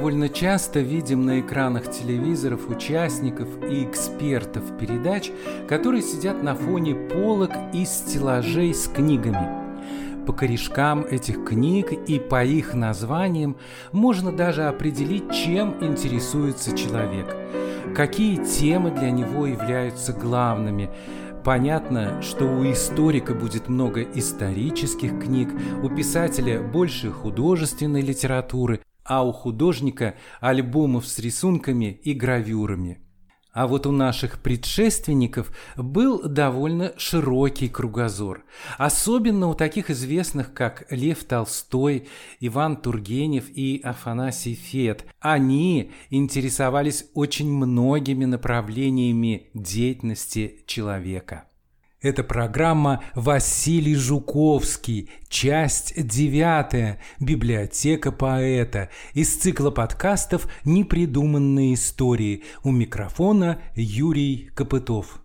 Довольно часто видим на экранах телевизоров участников и экспертов передач, которые сидят на фоне полок и стеллажей с книгами. По корешкам этих книг и по их названиям можно даже определить, чем интересуется человек, какие темы для него являются главными. Понятно, что у историка будет много исторических книг, у писателя больше художественной литературы, а у художника альбомов с рисунками и гравюрами. А вот у наших предшественников был довольно широкий кругозор, особенно у таких известных, как Лев Толстой, Иван Тургенев и Афанасий Фет. Они интересовались очень многими направлениями деятельности человека. Это программа «Василий Жуковский», часть девятая, библиотека поэта, из цикла подкастов «Непридуманные истории». У микрофона Юрий Копытов.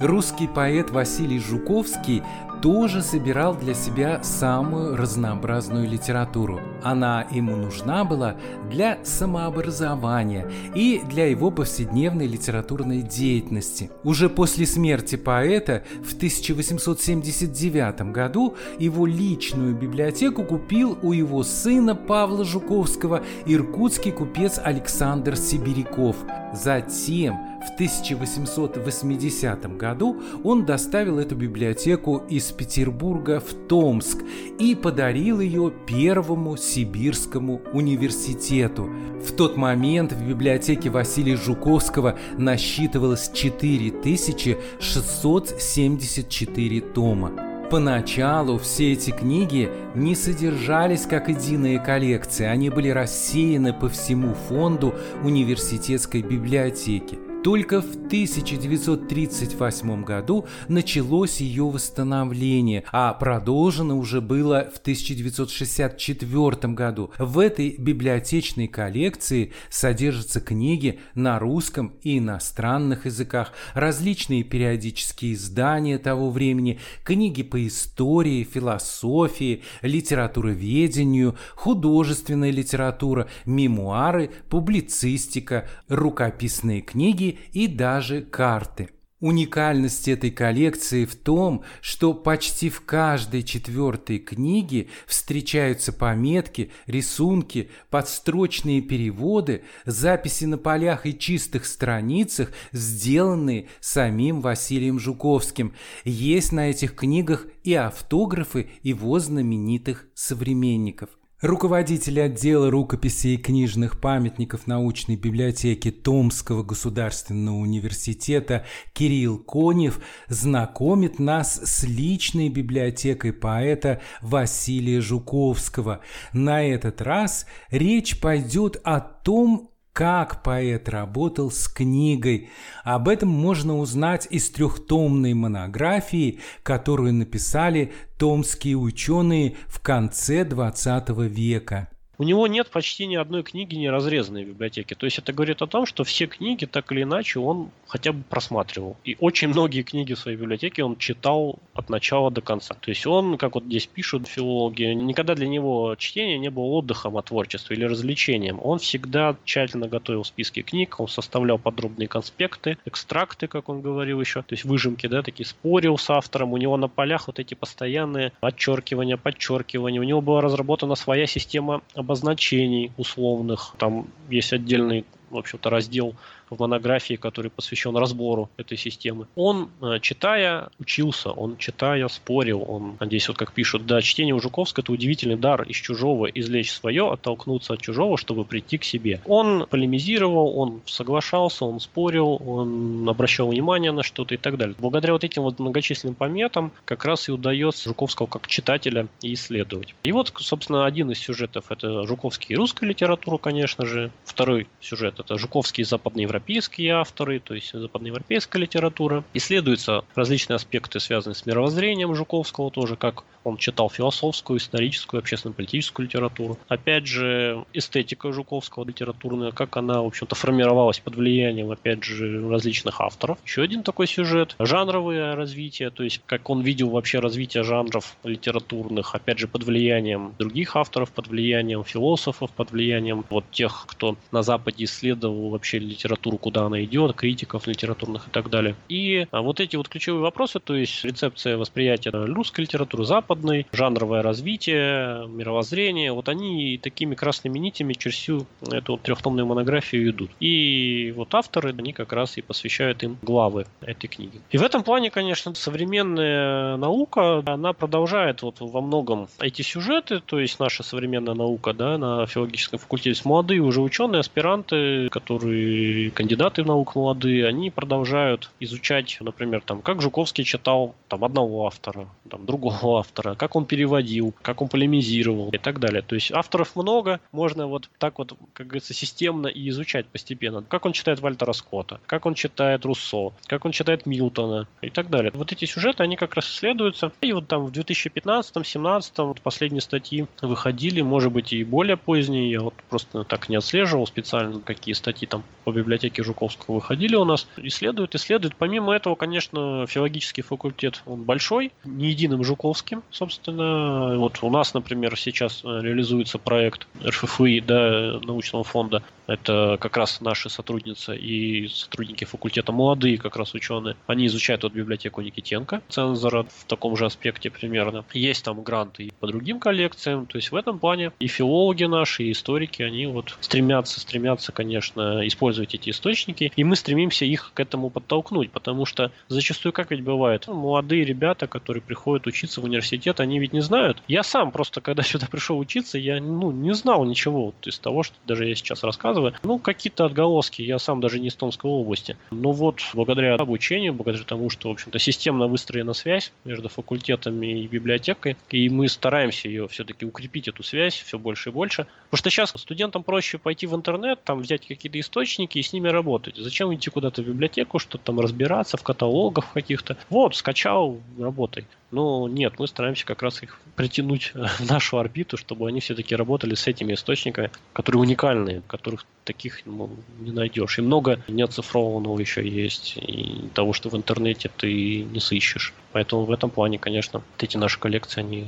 Русский поэт Василий Жуковский тоже собирал для себя самую разнообразную литературу. Она ему нужна была для самообразования и для его повседневной литературной деятельности. Уже после смерти поэта в 1879 году его личную библиотеку купил у его сына Павла Жуковского иркутский купец Александр Сибиряков. Затем в 1880 году он доставил эту библиотеку из Петербурга в Томск и подарил ее Первому Сибирскому университету. В тот момент в библиотеке Василия Жуковского насчитывалось 4674 тома. Поначалу все эти книги не содержались как единая коллекция, они были рассеяны по всему фонду университетской библиотеки – только в 1938 году началось ее восстановление, а продолжено уже было в 1964 году. В этой библиотечной коллекции содержатся книги на русском и иностранных языках, различные периодические издания того времени, книги по истории, философии, литературоведению, художественная литература, мемуары, публицистика, рукописные книги и даже карты. Уникальность этой коллекции в том, что почти в каждой четвертой книге встречаются пометки, рисунки, подстрочные переводы, записи на полях и чистых страницах, сделанные самим Василием Жуковским. Есть на этих книгах и автографы его знаменитых современников. Руководитель отдела рукописей и книжных памятников научной библиотеки Томского государственного университета Кирилл Конев знакомит нас с личной библиотекой поэта Василия Жуковского. На этот раз речь пойдет о том, как поэт работал с книгой. Об этом можно узнать из трехтомной монографии, которую написали томские ученые в конце XX века. У него нет почти ни одной книги не разрезанной в библиотеке. То есть это говорит о том, что все книги так или иначе он хотя бы просматривал. И очень многие книги в своей библиотеке он читал от начала до конца. То есть он, как вот здесь пишут филологи, никогда для него чтение не было отдыхом от творчества или развлечением. Он всегда тщательно готовил списки книг, он составлял подробные конспекты, экстракты, как он говорил еще, то есть выжимки, да, такие спорил с автором. У него на полях вот эти постоянные отчеркивания, подчеркивания. У него была разработана своя система обозначений условных. Там есть отдельный, в общем-то, раздел в монографии, который посвящен разбору этой системы. Он, э, читая, учился, он, читая, спорил. Он, здесь вот как пишут, да, чтение у Жуковского – это удивительный дар из чужого извлечь свое, оттолкнуться от чужого, чтобы прийти к себе. Он полемизировал, он соглашался, он спорил, он обращал внимание на что-то и так далее. Благодаря вот этим вот многочисленным пометам как раз и удается Жуковского как читателя исследовать. И вот, собственно, один из сюжетов – это Жуковский и русская литература, конечно же. Второй сюжет – это Жуковский и западноевропейский западноевропейские авторы, то есть западноевропейская литература. Исследуются различные аспекты, связанные с мировоззрением Жуковского тоже, как Он читал философскую, историческую, общественно-политическую литературу. Опять же, эстетика Жуковского литературная, как она, в общем-то, формировалась под влиянием, опять же, различных авторов. Еще один такой сюжет. Жанровое развитие, то есть как он видел вообще развитие жанров литературных, опять же, под влиянием других авторов, под влиянием философов, под влиянием вот тех, кто на Западе исследовал вообще литературу, куда она идет, критиков литературных и так далее. И а, вот эти вот ключевые вопросы, то есть рецепция восприятия русской литературы, западной, жанровое развитие, мировоззрение, вот они такими красными нитями через всю эту трехтомную монографию идут. И вот авторы, они как раз и посвящают им главы этой книги. И в этом плане, конечно, современная наука, она продолжает вот во многом эти сюжеты, то есть наша современная наука, да, на филологическом факультете, молодые уже ученые, аспиранты, которые кандидаты в науку молодые, они продолжают изучать, например, там, как Жуковский читал там одного автора, там, другого автора, как он переводил, как он полемизировал и так далее. То есть авторов много, можно вот так вот, как говорится, системно и изучать постепенно. Как он читает Вальтера Скотта, как он читает Руссо, как он читает Милтона и так далее. Вот эти сюжеты, они как раз исследуются. И вот там в 2015-2017 вот последние статьи выходили, может быть, и более поздние. Я вот просто так не отслеживал специально, какие статьи там по библиотеке Жуковского выходили у нас. Исследуют, исследуют. Помимо этого, конечно, филологический факультет, он большой, не единым Жуковским, собственно. Вот у нас, например, сейчас реализуется проект РФФИ, да, научного фонда это как раз наши сотрудницы и сотрудники факультета, молодые как раз ученые. Они изучают вот библиотеку Никитенко, цензора в таком же аспекте примерно. Есть там гранты и по другим коллекциям. То есть в этом плане и филологи наши, и историки, они вот стремятся, стремятся, конечно, использовать эти источники. И мы стремимся их к этому подтолкнуть, потому что зачастую, как ведь бывает, молодые ребята, которые приходят учиться в университет, они ведь не знают. Я сам просто, когда сюда пришел учиться, я ну, не знал ничего вот из того, что даже я сейчас рассказываю. Ну, какие-то отголоски, я сам даже не из Томской области. Но вот благодаря обучению, благодаря тому, что, в общем-то, системно выстроена связь между факультетами и библиотекой, и мы стараемся ее все-таки укрепить, эту связь, все больше и больше. Потому что сейчас студентам проще пойти в интернет, там взять какие-то источники и с ними работать. Зачем идти куда-то в библиотеку, что-то там разбираться в каталогах каких-то? Вот, скачал, работай. Но нет, мы стараемся как раз их притянуть в нашу орбиту, чтобы они все-таки работали с этими источниками, которые уникальные, которых таких ну, не найдешь. И много неоцифрованного еще есть, и того, что в интернете ты не сыщешь. Поэтому в этом плане, конечно, эти наши коллекции, они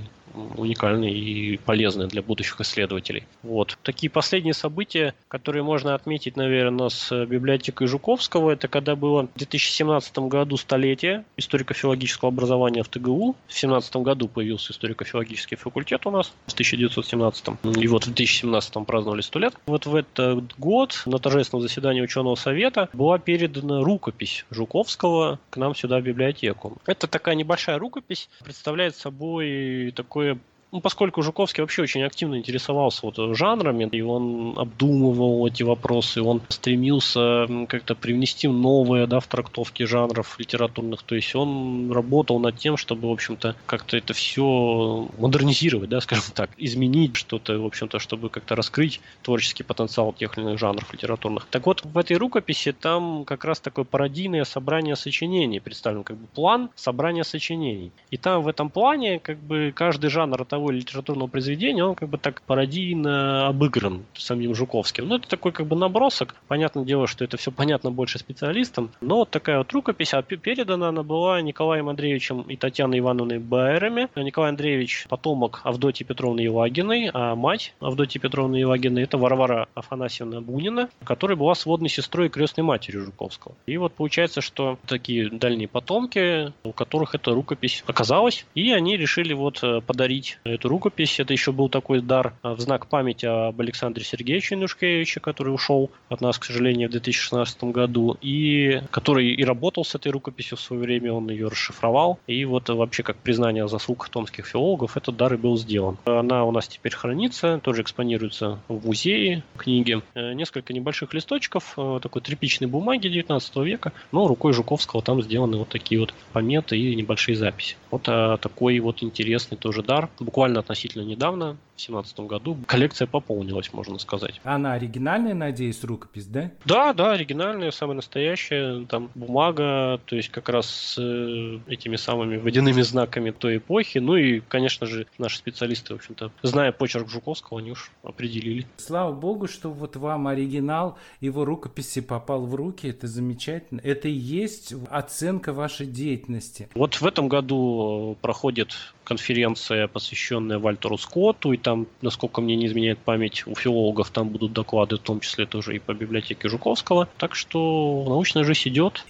уникальны и полезны для будущих исследователей. Вот. Такие последние события, которые можно отметить, наверное, с библиотекой Жуковского, это когда было в 2017 году столетие историко-филологического образования в ТГУ. В 2017 году появился историко-филологический факультет у нас, в 1917. И вот в 2017 праздновали 100 лет. Вот в этот год на торжественном заседании ученого совета была передана рукопись Жуковского к нам сюда в библиотеку. Это такая небольшая рукопись, представляет собой такое ну, поскольку Жуковский вообще очень активно интересовался вот жанрами, и он обдумывал эти вопросы, он стремился как-то привнести новые, да, в трактовки жанров литературных, то есть он работал над тем, чтобы, в общем-то, как-то это все модернизировать, да, скажем так, изменить что-то, в общем-то, чтобы как-то раскрыть творческий потенциал тех или иных жанров литературных. Так вот, в этой рукописи там как раз такое пародийное собрание сочинений представлен, как бы план собрания сочинений. И там в этом плане как бы каждый жанр того того литературного произведения, он как бы так пародийно обыгран самим Жуковским. Ну, это такой как бы набросок. Понятное дело, что это все понятно больше специалистам. Но вот такая вот рукопись, а передана она была Николаем Андреевичем и Татьяной Ивановной Байерами. Николай Андреевич потомок Авдотьи Петровны Елагиной, а мать Авдотьи Петровны Елагиной это Варвара Афанасьевна Бунина, которая была сводной сестрой и крестной матерью Жуковского. И вот получается, что такие дальние потомки, у которых эта рукопись оказалась, и они решили вот э, подарить эту рукопись. Это еще был такой дар а, в знак памяти об Александре Сергеевиче Нушкевиче, который ушел от нас, к сожалению, в 2016 году, и который и работал с этой рукописью в свое время, он ее расшифровал. И вот вообще как признание заслуг томских филологов этот дар и был сделан. Она у нас теперь хранится, тоже экспонируется в музее книги. Э, несколько небольших листочков э, такой тряпичной бумаги 19 века, но рукой Жуковского там сделаны вот такие вот пометы и небольшие записи. Вот а, такой вот интересный тоже дар. Буквально буквально относительно недавно 2017 году коллекция пополнилась, можно сказать. Она оригинальная, надеюсь, рукопись, да? Да, да, оригинальная, самая настоящая. Там бумага, то есть как раз с э, этими самыми водяными знаками той эпохи. Ну и, конечно же, наши специалисты, в общем-то, зная почерк Жуковского, они уж определили. Слава богу, что вот вам оригинал его рукописи попал в руки. Это замечательно. Это и есть оценка вашей деятельности. Вот в этом году проходит конференция, посвященная Вальтеру Скотту, и там, насколько мне не изменяет память, у филологов там будут доклады, в том числе тоже и по библиотеке Жуковского. Так что научная жизнь идет.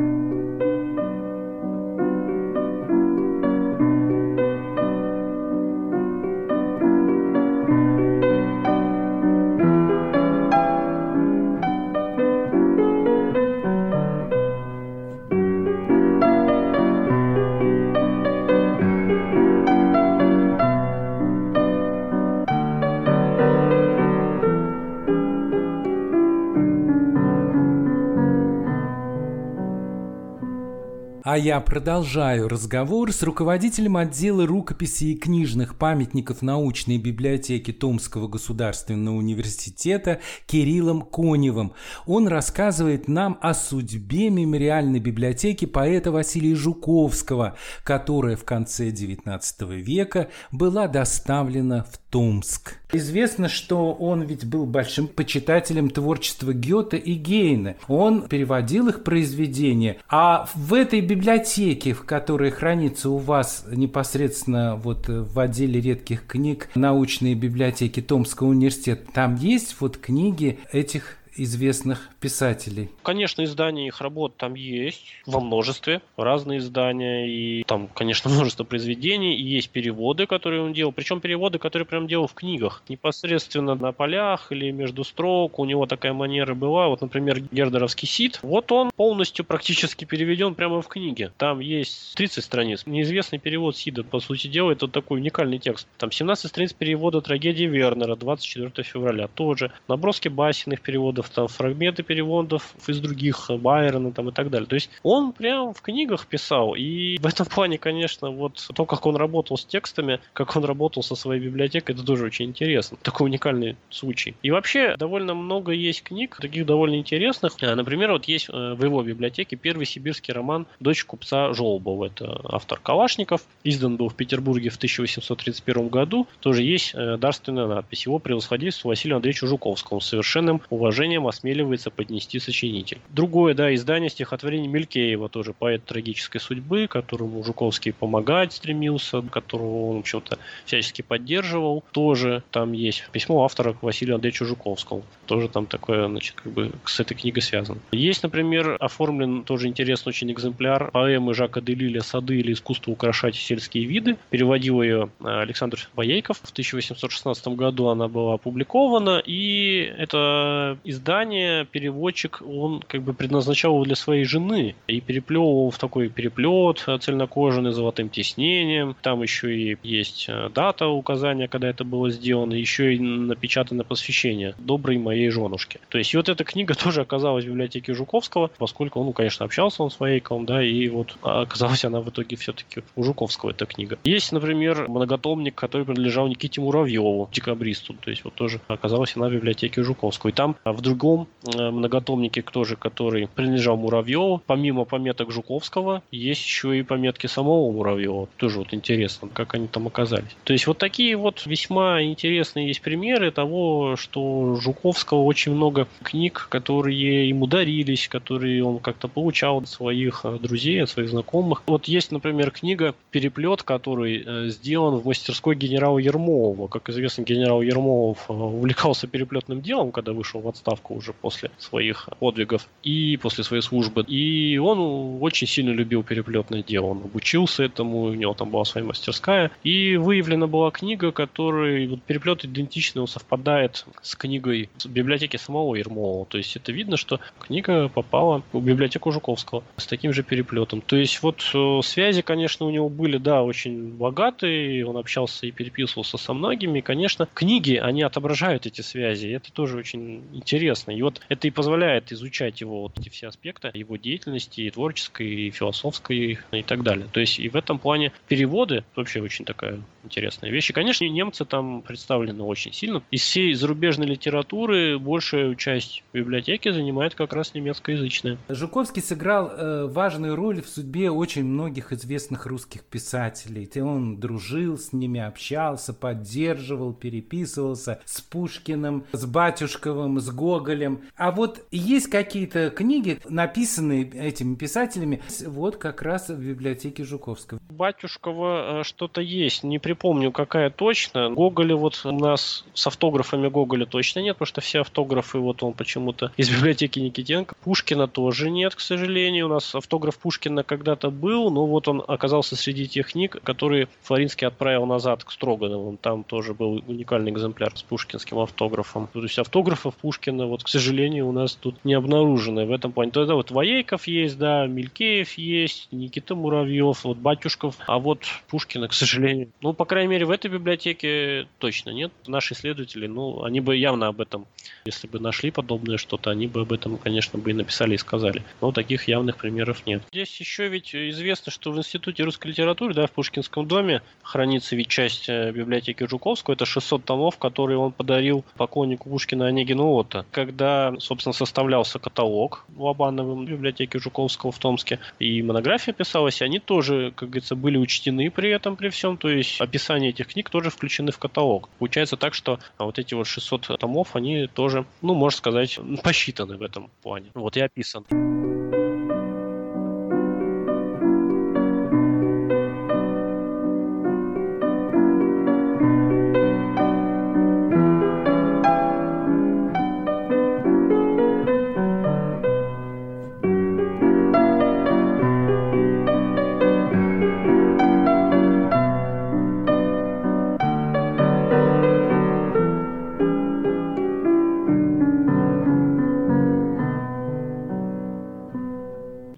А я продолжаю разговор с руководителем отдела рукописи и книжных памятников научной библиотеки Томского государственного университета Кириллом Коневым. Он рассказывает нам о судьбе мемориальной библиотеки поэта Василия Жуковского, которая в конце XIX века была доставлена в Томск. Известно, что он ведь был большим почитателем творчества Гёте и Гейна. Он переводил их произведения. А в этой библиотеке, в которой хранится у вас непосредственно вот в отделе редких книг научной библиотеки Томского университета, там есть вот книги этих известных писателей. Конечно, издания их работ там есть во множестве, разные издания, и там, конечно, множество произведений, и есть переводы, которые он делал, причем переводы, которые прям делал в книгах, непосредственно на полях или между строк, у него такая манера была, вот, например, Гердеровский Сид, вот он полностью практически переведен прямо в книге, там есть 30 страниц, неизвестный перевод Сида, по сути дела, это такой уникальный текст, там 17 страниц перевода трагедии Вернера 24 февраля, тоже, наброски басенных переводов переводов, там фрагменты переводов из других, э, Байрона там и так далее. То есть он прям в книгах писал, и в этом плане, конечно, вот то, как он работал с текстами, как он работал со своей библиотекой, это тоже очень интересно. Такой уникальный случай. И вообще довольно много есть книг, таких довольно интересных. Э, например, вот есть э, в его библиотеке первый сибирский роман «Дочь купца Жолобова». Это автор Калашников. Издан был в Петербурге в 1831 году. Тоже есть дарственная надпись. Его превосходительству Василию Андреевичу Жуковскому с совершенным уважением уважением осмеливается поднести сочинитель. Другое, да, издание стихотворений Мелькеева, тоже поэт трагической судьбы, которому Жуковский помогать стремился, которого он, общем-то, всячески поддерживал. Тоже там есть письмо автора к Василию Андреевичу Жуковскому. Тоже там такое, значит, как бы с этой книгой связано. Есть, например, оформлен тоже интересный очень экземпляр поэмы Жака Делиля «Сады или искусство украшать сельские виды». Переводил ее Александр Боейков. В 1816 году она была опубликована, и это издание издание переводчик, он как бы предназначал его для своей жены и переплевывал в такой переплет цельнокожаный золотым тиснением. Там еще и есть э, дата указания, когда это было сделано, еще и напечатано посвящение доброй моей женушке. То есть вот эта книга тоже оказалась в библиотеке Жуковского, поскольку он, ну, конечно, общался он с Вейком, да, и вот оказалась она в итоге все-таки у Жуковского эта книга. Есть, например, многотомник, который принадлежал Никите Муравьеву, декабристу, то есть вот тоже оказалась она в библиотеке Жуковского. И там в другом э, многотомнике тоже, который принадлежал Муравьеву, помимо пометок Жуковского, есть еще и пометки самого Муравьева. Тоже вот интересно, как они там оказались. То есть вот такие вот весьма интересные есть примеры того, что Жуковского очень много книг, которые ему дарились, которые он как-то получал от своих э, друзей, от своих знакомых. Вот есть, например, книга «Переплет», который э, сделан в мастерской генерала Ермолова. Как известно, генерал Ермолов увлекался переплетным делом, когда вышел в отставку отставку уже после своих подвигов и после своей службы. И он очень сильно любил переплетное дело. Он обучился этому, у него там была своя мастерская. И выявлена была книга, которой вот переплет идентичный, он совпадает с книгой с библиотеки самого Ермолова. То есть это видно, что книга попала в библиотеку Жуковского с таким же переплетом. То есть вот э, связи, конечно, у него были, да, очень богатые. Он общался и переписывался со многими. И, конечно, книги, они отображают эти связи. И это тоже очень интересно интересно. И вот это и позволяет изучать его вот эти все аспекты, его деятельности, и творческой, и философской, и так далее. То есть и в этом плане переводы вообще очень такая интересные вещи. Конечно, немцы там представлены очень сильно. Из всей зарубежной литературы большая часть библиотеки занимает как раз немецкоязычная. Жуковский сыграл э, важную роль в судьбе очень многих известных русских писателей. И он дружил с ними, общался, поддерживал, переписывался с Пушкиным, с Батюшковым, с Гоголем. А вот есть какие-то книги, написанные этими писателями, вот как раз в библиотеке Жуковского. Батюшкова э, что-то есть, не припомню, какая точно. Гоголя вот у нас с автографами Гоголя точно нет, потому что все автографы вот он почему-то из библиотеки Никитенко. Пушкина тоже нет, к сожалению. У нас автограф Пушкина когда-то был, но вот он оказался среди тех книг, которые Флоринский отправил назад к Строгановым. Там тоже был уникальный экземпляр с пушкинским автографом. То есть автографов Пушкина, вот, к сожалению, у нас тут не обнаружено в этом плане. Тогда вот Воейков есть, да, Мелькеев есть, Никита Муравьев, вот Батюшков, а вот Пушкина, к сожалению. Ну, по крайней мере, в этой библиотеке точно нет. Наши исследователи, ну, они бы явно об этом, если бы нашли подобное что-то, они бы об этом, конечно, бы и написали и сказали. Но таких явных примеров нет. Здесь еще ведь известно, что в Институте русской литературы, да, в Пушкинском доме хранится ведь часть э, библиотеки Жуковского. Это 600 томов, которые он подарил поклоннику Пушкина Онегину Отто. Когда, собственно, составлялся каталог в Лобановой библиотеке Жуковского в Томске, и монография писалась, они тоже, как говорится, были учтены при этом, при всем. То есть описание этих книг тоже включены в каталог. Получается так, что вот эти вот 600 томов, они тоже, ну, можно сказать, посчитаны в этом плане. Вот и описаны.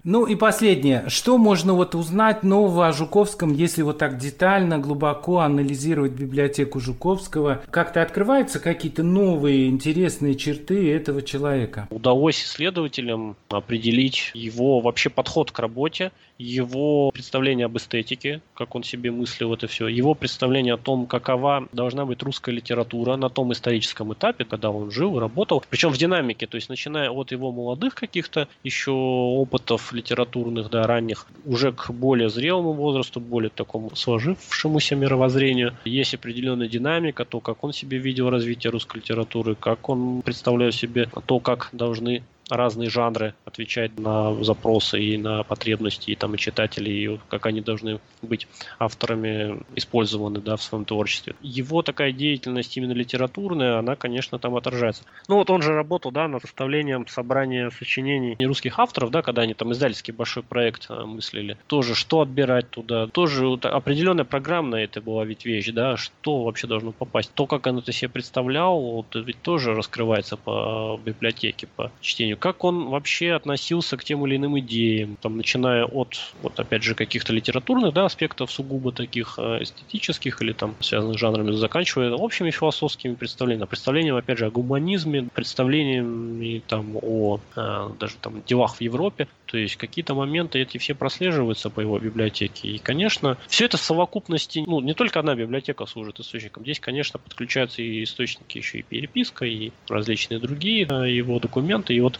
Ну и последнее. Что можно вот узнать нового о Жуковском, если вот так детально, глубоко анализировать библиотеку Жуковского? Как-то открываются какие-то новые интересные черты этого человека? Удалось исследователям определить его вообще подход к работе, его представление об эстетике, как он себе мыслил это все, его представление о том, какова должна быть русская литература на том историческом этапе, когда он жил, работал, причем в динамике, то есть начиная от его молодых каких-то еще опытов литературных, да, ранних, уже к более зрелому возрасту, более такому сложившемуся мировоззрению. Есть определенная динамика, то, как он себе видел развитие русской литературы, как он представлял себе то, как должны разные жанры отвечать на запросы и на потребности и там и читателей, и как они должны быть авторами использованы да, в своем творчестве. Его такая деятельность именно литературная, она, конечно, там отражается. Ну вот он же работал да, над составлением собрания сочинений русских авторов, да, когда они там издательский большой проект э, мыслили. Тоже что отбирать туда, тоже определенная программная это была ведь вещь, да, что вообще должно попасть. То, как он это себе представлял, вот, ведь тоже раскрывается по библиотеке, по чтению сожалению, как он вообще относился к тем или иным идеям, там, начиная от, вот опять же, каких-то литературных да, аспектов, сугубо таких э, эстетических или там связанных с жанрами, заканчивая общими философскими представлениями, представлением, опять же, о гуманизме, представлениями там о э, даже там делах в Европе, то есть какие-то моменты эти все прослеживаются по его библиотеке. И, конечно, все это в совокупности, ну, не только одна библиотека служит источником. Здесь, конечно, подключаются и источники еще и переписка, и различные другие да, его документы. И вот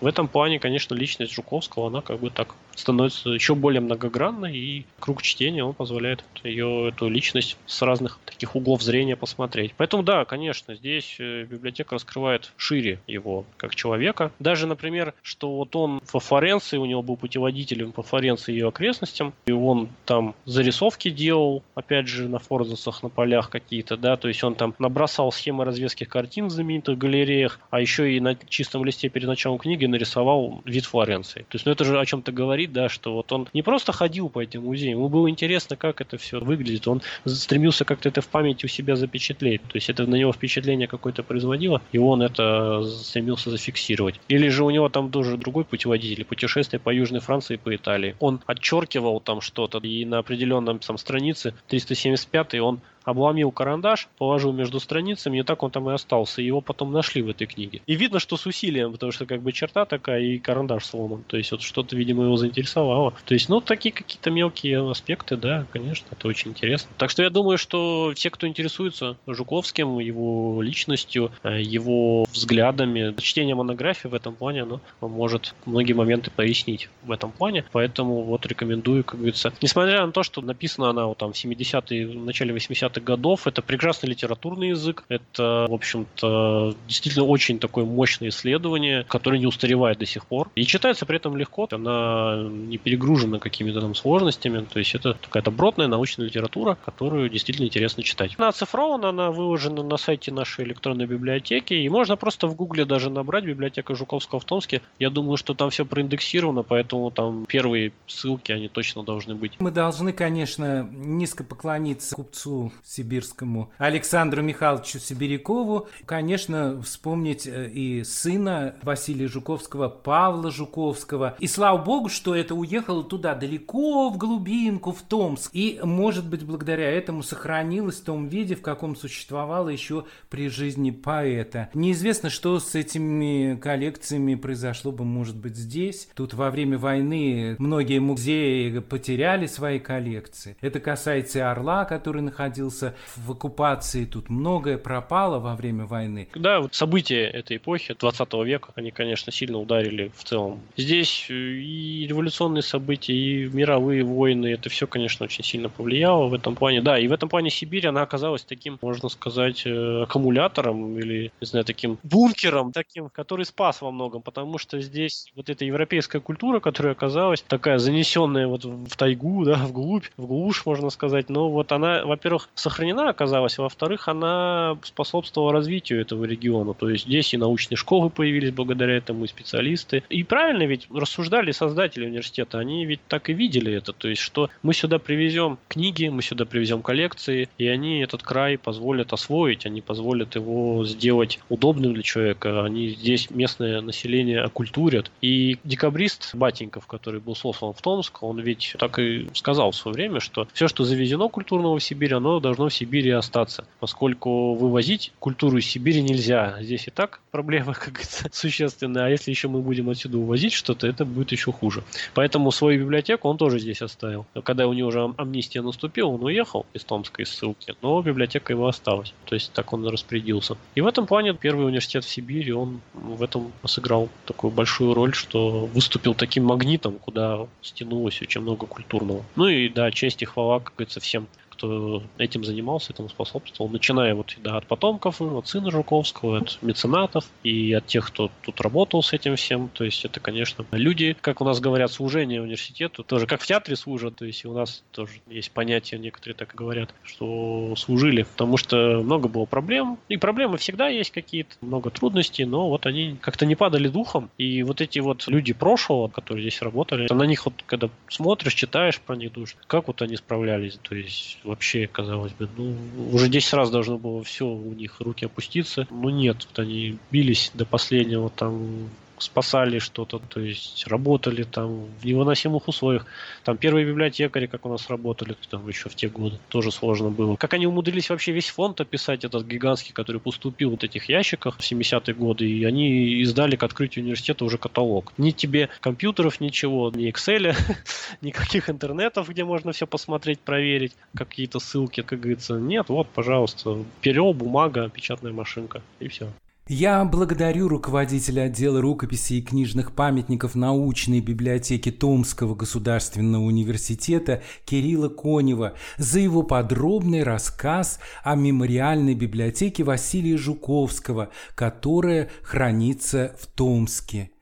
в этом плане, конечно, личность Жуковского, она как бы так становится еще более многогранной, и круг чтения, он позволяет ее, эту личность с разных таких углов зрения посмотреть. Поэтому, да, конечно, здесь э, библиотека раскрывает шире его как человека. Даже, например, что вот он во Флоренции, у него был путеводителем по Флоренции и ее окрестностям, и он там зарисовки делал, опять же, на форзусах, на полях какие-то, да, то есть он там набросал схемы развески картин в знаменитых галереях, а еще и на чистом листе перед началом книги итоге нарисовал вид Флоренции. То есть, ну это же о чем-то говорит, да, что вот он не просто ходил по этим музеям, ему было интересно, как это все выглядит, он стремился как-то это в памяти у себя запечатлеть. То есть это на него впечатление какое-то производило, и он это стремился зафиксировать. Или же у него там тоже другой путеводитель, путешествие по Южной Франции и по Италии. Он отчеркивал там что-то, и на определенном там странице 375 он обломил карандаш, положил между страницами, и так он там и остался. Его потом нашли в этой книге. И видно, что с усилием, потому что как бы черта такая и карандаш сломан. То есть вот что-то, видимо, его заинтересовало. То есть, ну, такие какие-то мелкие аспекты, да, конечно, это очень интересно. Так что я думаю, что все, кто интересуется Жуковским, его личностью, э, его взглядами, чтение монографии в этом плане, оно может многие моменты пояснить в этом плане. Поэтому вот рекомендую, как говорится. Несмотря на то, что написана она вот, там в 70-е, в начале 80-х годов, это прекрасный литературный язык, это, в общем-то, действительно очень такое мощное исследование, которое не устаревает до сих пор. И читается при этом легко, она не перегружена какими-то там сложностями, то есть это такая добротная научная литература, которую действительно интересно читать. Она оцифрована, она выложена на сайте нашей электронной библиотеки, и можно просто в гугле даже набрать библиотека Жуковского в Томске. Я думаю, что там все проиндексировано, поэтому там первые ссылки, они точно должны быть. Мы должны, конечно, низко поклониться купцу сибирскому Александру Михайловичу Сибирякову. Конечно, вспомнить э, и сына Василия Жуковского, Павла Жуковского. И слава богу, что это уехало туда далеко, в глубинку, в Томск. И, может быть, благодаря этому сохранилось в том виде, в каком существовало еще при жизни поэта. Неизвестно, что с этими коллекциями произошло бы, может быть, здесь. Тут во время войны многие музеи потеряли свои коллекции. Это касается и Орла, который находился в оккупации. Тут многое пропало во время войны. Да, вот события этой эпохи, 20 века, они, конечно, сильно ударили в целом. Здесь и революционные события, и мировые войны, это все, конечно, очень сильно повлияло в этом плане. Да, и в этом плане Сибирь, она оказалась таким, можно сказать, э, аккумулятором или, не знаю, таким бункером, таким, который спас во многом, потому что здесь вот эта европейская культура, которая оказалась такая занесенная вот в тайгу, да, вглубь, в глушь, можно сказать, но вот она, во-первых, сохранена оказалась, а во-вторых, она способствовала развитию этого региона, то есть здесь и научные школы появились благодаря этому, и специалисты. И правильно ведь рассуждали создатели университета, они ведь так и видели это, то есть что мы сюда привезем книги, мы сюда привезем коллекции, и они этот край позволят освоить, они позволят его сделать удобным для человека, они здесь местное население окультурят. И декабрист Батеньков, который был сослан в Томск, он ведь так и сказал в свое время, что все, что завезено культурного в Сибирь, оно должно в Сибири остаться, поскольку вывозить культуру из Сибири нельзя. Здесь и так проблема, как говорится, существенная, а если еще мы будем отсюда увозить что-то, это будет еще хуже. Поэтому свою библиотеку он тоже здесь оставил. Когда у него уже амнистия наступила, он уехал из Томска из ссылки, но библиотека его осталась. То есть так он распорядился. И в этом плане первый университет в Сибири, он в этом сыграл такую большую роль, что выступил таким магнитом, куда стянулось очень много культурного. Ну и да, честь и хвала, как говорится, всем кто этим занимался, этому способствовал, начиная вот да, от потомков, от сына Жуковского, от меценатов и от тех, кто тут работал с этим всем. То есть это, конечно, люди, как у нас говорят, служение университету, тоже как в театре служат, то есть и у нас тоже есть понятие, некоторые так говорят, что служили, потому что много было проблем, и проблемы всегда есть какие-то, много трудностей, но вот они как-то не падали духом, и вот эти вот люди прошлого, которые здесь работали, на них вот, когда смотришь, читаешь про них, думаешь, как вот они справлялись, то есть вообще, казалось бы, ну, уже 10 раз должно было все у них руки опуститься. Но нет, вот они бились до последнего, там спасали что-то, то есть работали там в невыносимых условиях. Там первые библиотекари, как у нас работали, там еще в те годы, тоже сложно было. Как они умудрились вообще весь фонд описать, этот гигантский, который поступил в этих ящиках в 70-е годы, и они издали к открытию университета уже каталог. Ни тебе компьютеров, ничего, ни Excel, никаких интернетов, где можно все посмотреть, проверить, какие-то ссылки, как говорится. Нет, вот, пожалуйста, перо, бумага, печатная машинка, и все. Я благодарю руководителя отдела рукописей и книжных памятников научной библиотеки Томского государственного университета Кирилла Конева за его подробный рассказ о мемориальной библиотеке Василия Жуковского, которая хранится в Томске.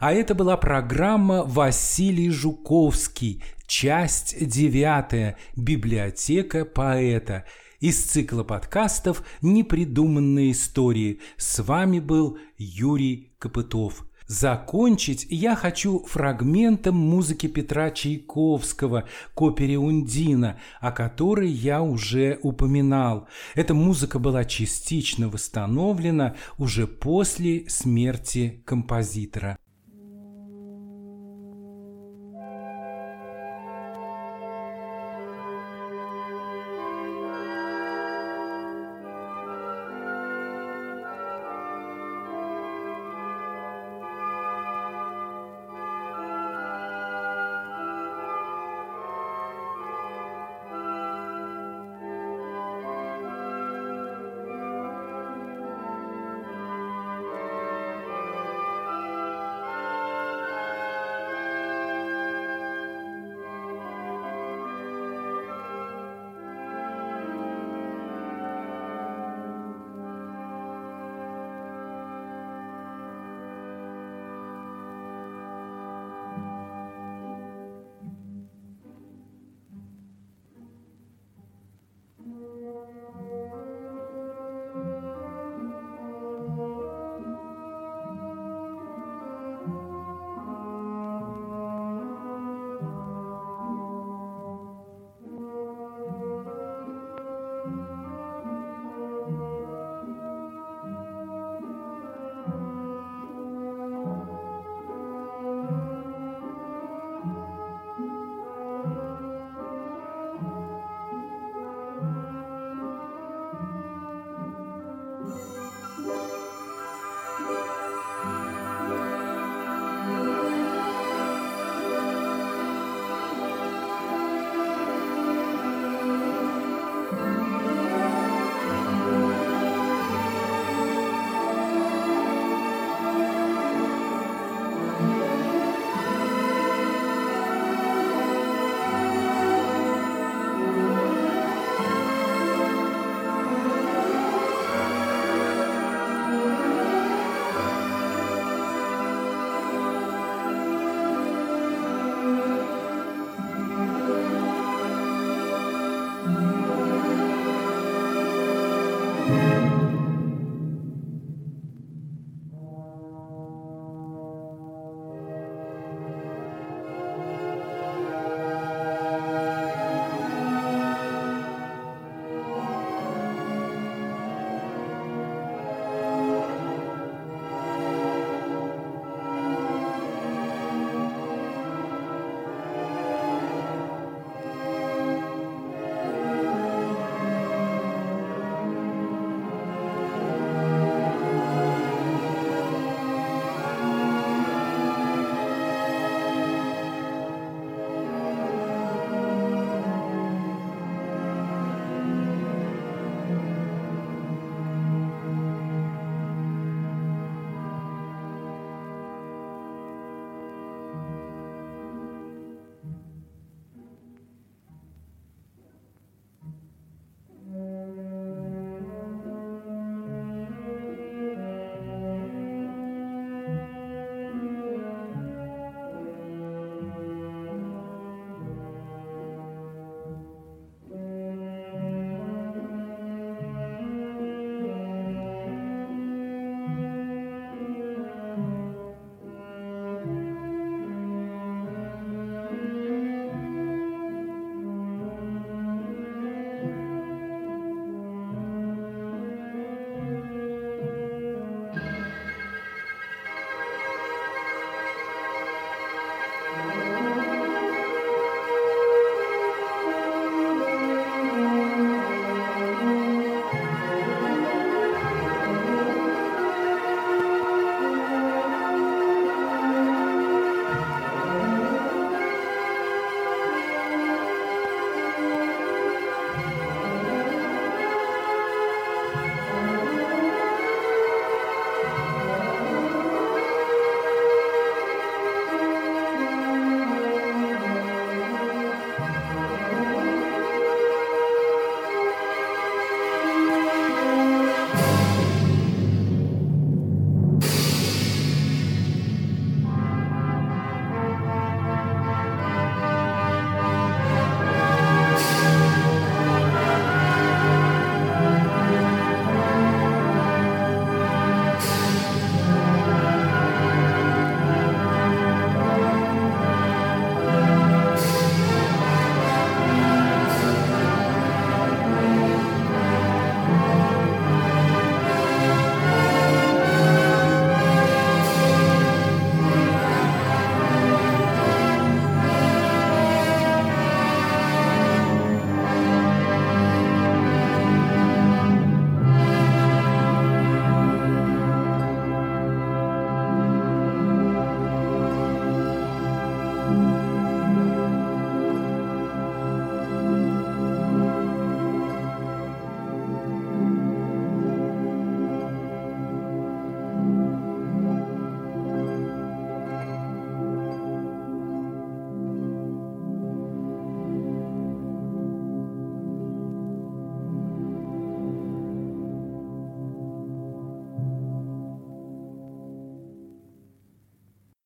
А это была программа «Василий Жуковский», часть девятая. «Библиотека поэта», из цикла подкастов «Непридуманные истории». С вами был Юрий Копытов. Закончить я хочу фрагментом музыки Петра Чайковского к опере «Ундина», о которой я уже упоминал. Эта музыка была частично восстановлена уже после смерти композитора.